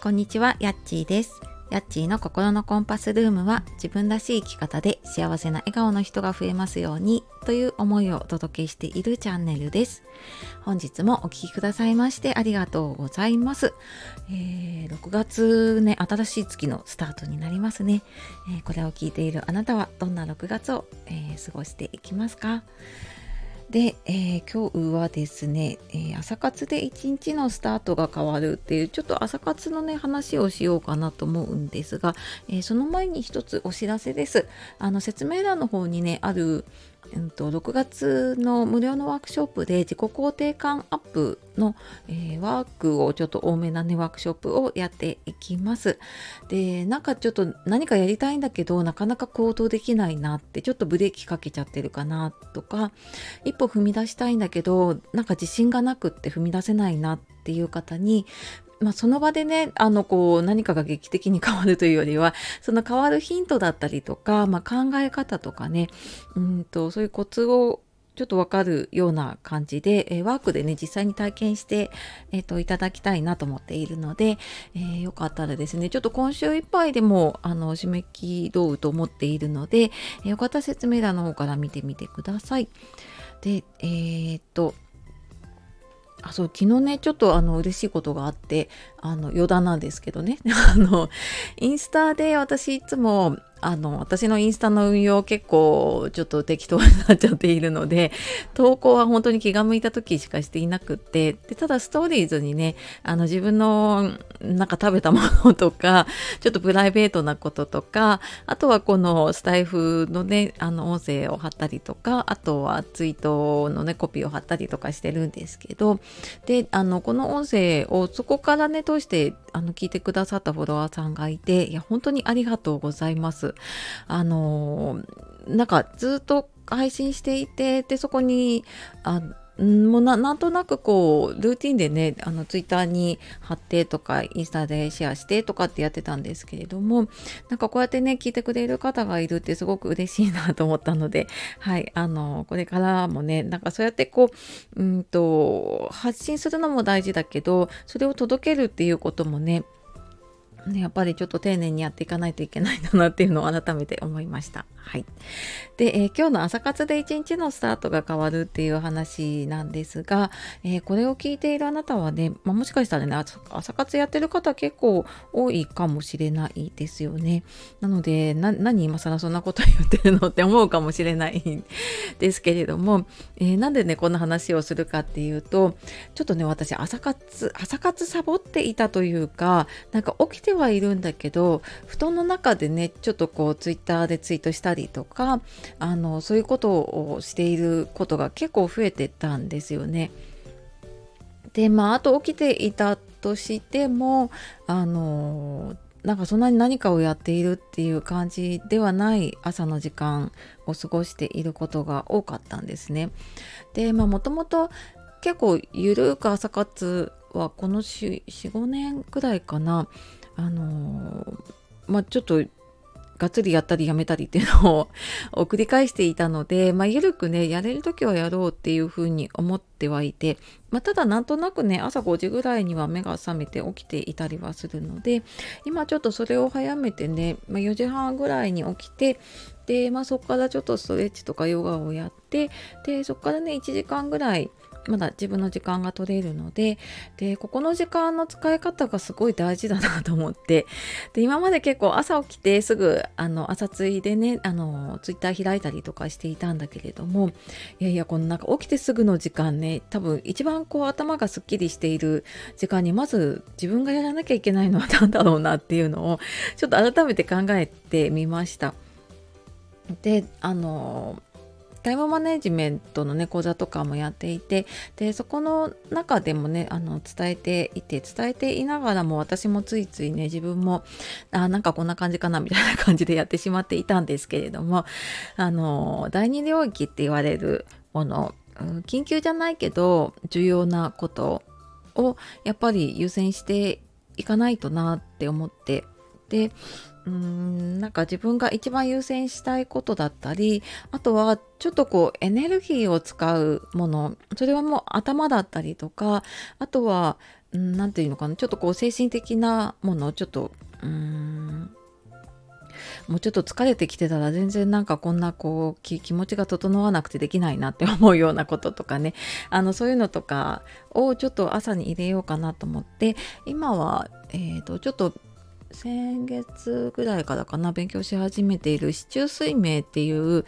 こんにちは、やっちーです。やっちーの心のコンパスルームは自分らしい生き方で幸せな笑顔の人が増えますようにという思いをお届けしているチャンネルです。本日もお聴きくださいましてありがとうございます。えー、6月ね、新しい月のスタートになりますね。えー、これを聞いているあなたはどんな6月を、えー、過ごしていきますか？で、えー、今日はですね、えー、朝活で一日のスタートが変わるっていうちょっと朝活のね話をしようかなと思うんですが、えー、その前に一つお知らせです。あの説明欄の方にねあるうんと、6月の無料のワークショップで自己肯定感アップの、えー、ワークをちょっと多めなねワークショップをやっていきます。でなんかちょっと何かやりたいんだけどなかなか行動できないなってちょっとブレーキかけちゃってるかなとか一歩踏み出したいんだけどなんか自信がなくって踏み出せないなっていう方にまあ、その場でねあのこう何かが劇的に変わるというよりはその変わるヒントだったりとか、まあ、考え方とかねうんとそういうコツをちょっとわかるような感じで、えー、ワークでね実際に体験して、えーと、いただきたいなと思っているので、えー、よかったらですねちょっと今週いっぱいでもあの締め切ろうと思っているので、えー、よかったら説明欄の方から見てみてください。でえ、っとあそう昨日ねちょっとあの嬉しいことがあってあの余談なんですけどね。あのインスタで私いつもあの私のインスタの運用結構ちょっと適当になっちゃっているので 投稿は本当に気が向いた時しかしていなくってでただストーリーズにねあの自分のなんか食べたものとか ちょっとプライベートなこととかあとはこのスタイフのねあの音声を貼ったりとかあとはツイートのねコピーを貼ったりとかしてるんですけどであのこの音声をそこからね通してあの聞いてくださったフォロワーさんがいていや本当にありがとうございます。。あのなんかずっと配信していてでそこにあもうなんとなくこうルーティンでねあのツイッターに貼ってとかインスタでシェアしてとかってやってたんですけれどもなんかこうやってね聞いてくれる方がいるってすごく嬉しいなと思ったので はいあのこれからもねなんかそうやってこううんと発信するのも大事だけどそれを届けるっていうこともね、やっぱりちょっと丁寧にやっていかないといけないんだなっていうのを改めて思いました。はい。で、えー、今日の朝活で一日のスタートが変わるっていう話なんですが、えー、これを聞いているあなたはね、まあ、もしかしたらね朝活やってる方結構多いかもしれないですよね。なので、何今更そんなこと言ってるのって思うかもしれないんですけれども、えー、なんでね、こんな話をするかっていうと、ちょっとね、私朝活、朝活サボっていたというか、なんか起きてはいるんだけど、布団の中でね、ちょっとこう、ツイッターでツイートしたりりとかあのそういうことをしていることが結構増えてたんですよね。でまああと起きていたとしてもあのなんかそんなに何かをやっているっていう感じではない朝の時間を過ごしていることが多かったんですね。でまあもともと結構ゆるく朝活はこの45年くらいかなあのまあちょっとがっつりやったりやめたりっていうのを 繰り返していたので、まあ、ゆるくねやれる時はやろうっていうふうに思ってはいて、まあ、ただなんとなくね朝5時ぐらいには目が覚めて起きていたりはするので今ちょっとそれを早めてね、まあ、4時半ぐらいに起きてで、まあ、そこからちょっとストレッチとかヨガをやってでそこからね1時間ぐらいまだ自分の時間が取れるのででここの時間の使い方がすごい大事だなと思ってで今まで結構朝起きてすぐあの朝ついでねあのツイッター開いたりとかしていたんだけれどもいやいやこのなんか起きてすぐの時間ね多分一番こう頭がすっきりしている時間にまず自分がやらなきゃいけないのは何だろうなっていうのをちょっと改めて考えてみました。であのタイムマネジメントのね講座とかもやっていてでそこの中でもねあの伝えていて伝えていながらも私もついついね自分もあなんかこんな感じかなみたいな感じでやってしまっていたんですけれどもあの第二領域って言われるもの緊急じゃないけど重要なことをやっぱり優先していかないとなって思ってでうーんなんか自分が一番優先したいことだったりあとはちょっとこうエネルギーを使うものそれはもう頭だったりとかあとは何て言うのかなちょっとこう精神的なものちょっとうんもうちょっと疲れてきてたら全然なんかこんなこう気持ちが整わなくてできないなって思うようなこととかね。あのそういうのとかをちょっと朝に入れようかなと思って今は、えーと、ちょっと先月ぐらいからかな勉強し始めている市中水明っていう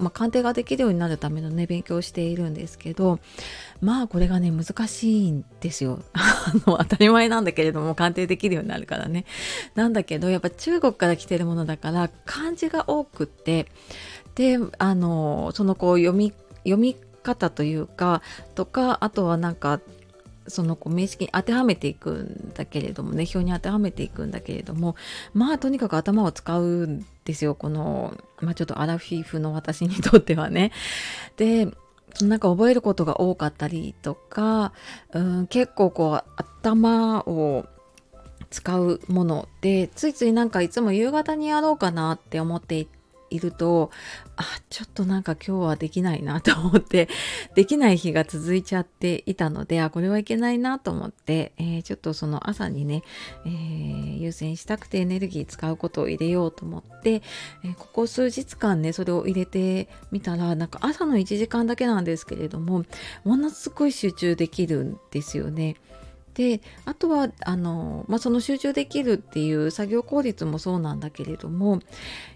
まあ、鑑定ができるようになるためのね勉強しているんですけどまあこれがね難しいんですよ。当たり前なんだけれども鑑定できるようになるからね。なんだけどやっぱ中国から来てるものだから漢字が多くってであのそのこう読み読み方というかとかあとはなんかそのこう名式に当てはめていくんだけれどもね表に当てはめていくんだけれどもまあとにかく頭を使うんですよこの、まあ、ちょっとアラフィフの私にとってはね。でなんか覚えることが多かったりとか、うん、結構こう頭を使うものでついついなんかいつも夕方にやろうかなって思っていているとあちょっとなんか今日はできないなと思って できない日が続いちゃっていたのであこれはいけないなと思って、えー、ちょっとその朝にね、えー、優先したくてエネルギー使うことを入れようと思って、えー、ここ数日間ねそれを入れてみたらなんか朝の1時間だけなんですけれどもものすごい集中できるんですよね。であとはあの、まあ、その集中できるっていう作業効率もそうなんだけれども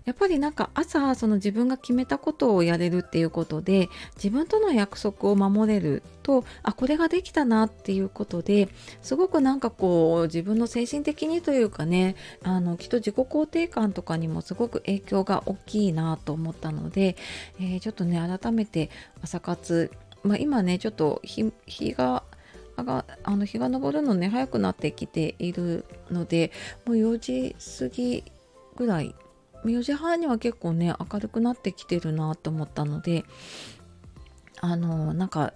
やっぱりなんか朝その自分が決めたことをやれるっていうことで自分との約束を守れるとあこれができたなっていうことですごくなんかこう自分の精神的にというかねあのきっと自己肯定感とかにもすごく影響が大きいなと思ったので、えー、ちょっとね改めて朝活まあ、今ねちょっと日ががあの日が昇るのね早くなってきているのでもう4時過ぎぐらい。4時半には結構ね明るくなってきてるなと思ったのであのなんか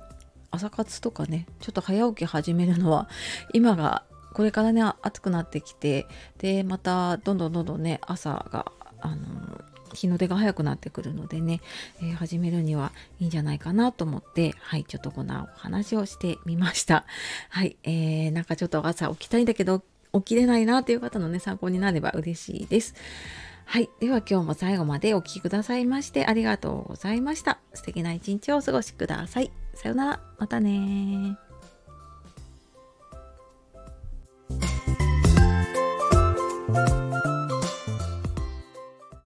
朝活とかねちょっと早起き始めるのは 今がこれからね暑くなってきてでまたどんどんどんどんね朝があの日の出が早くなってくるのでね、えー、始めるにはいいんじゃないかなと思って、はい、ちょっとこんなお話をしてみました。はい、えー、なんかちょっと朝起きたいんだけど、起きれないなという方のね、参考になれば嬉しいです。はい。では今日も最後までお聴きくださいましてありがとうございました。素敵な一日をお過ごしください。さようなら。またね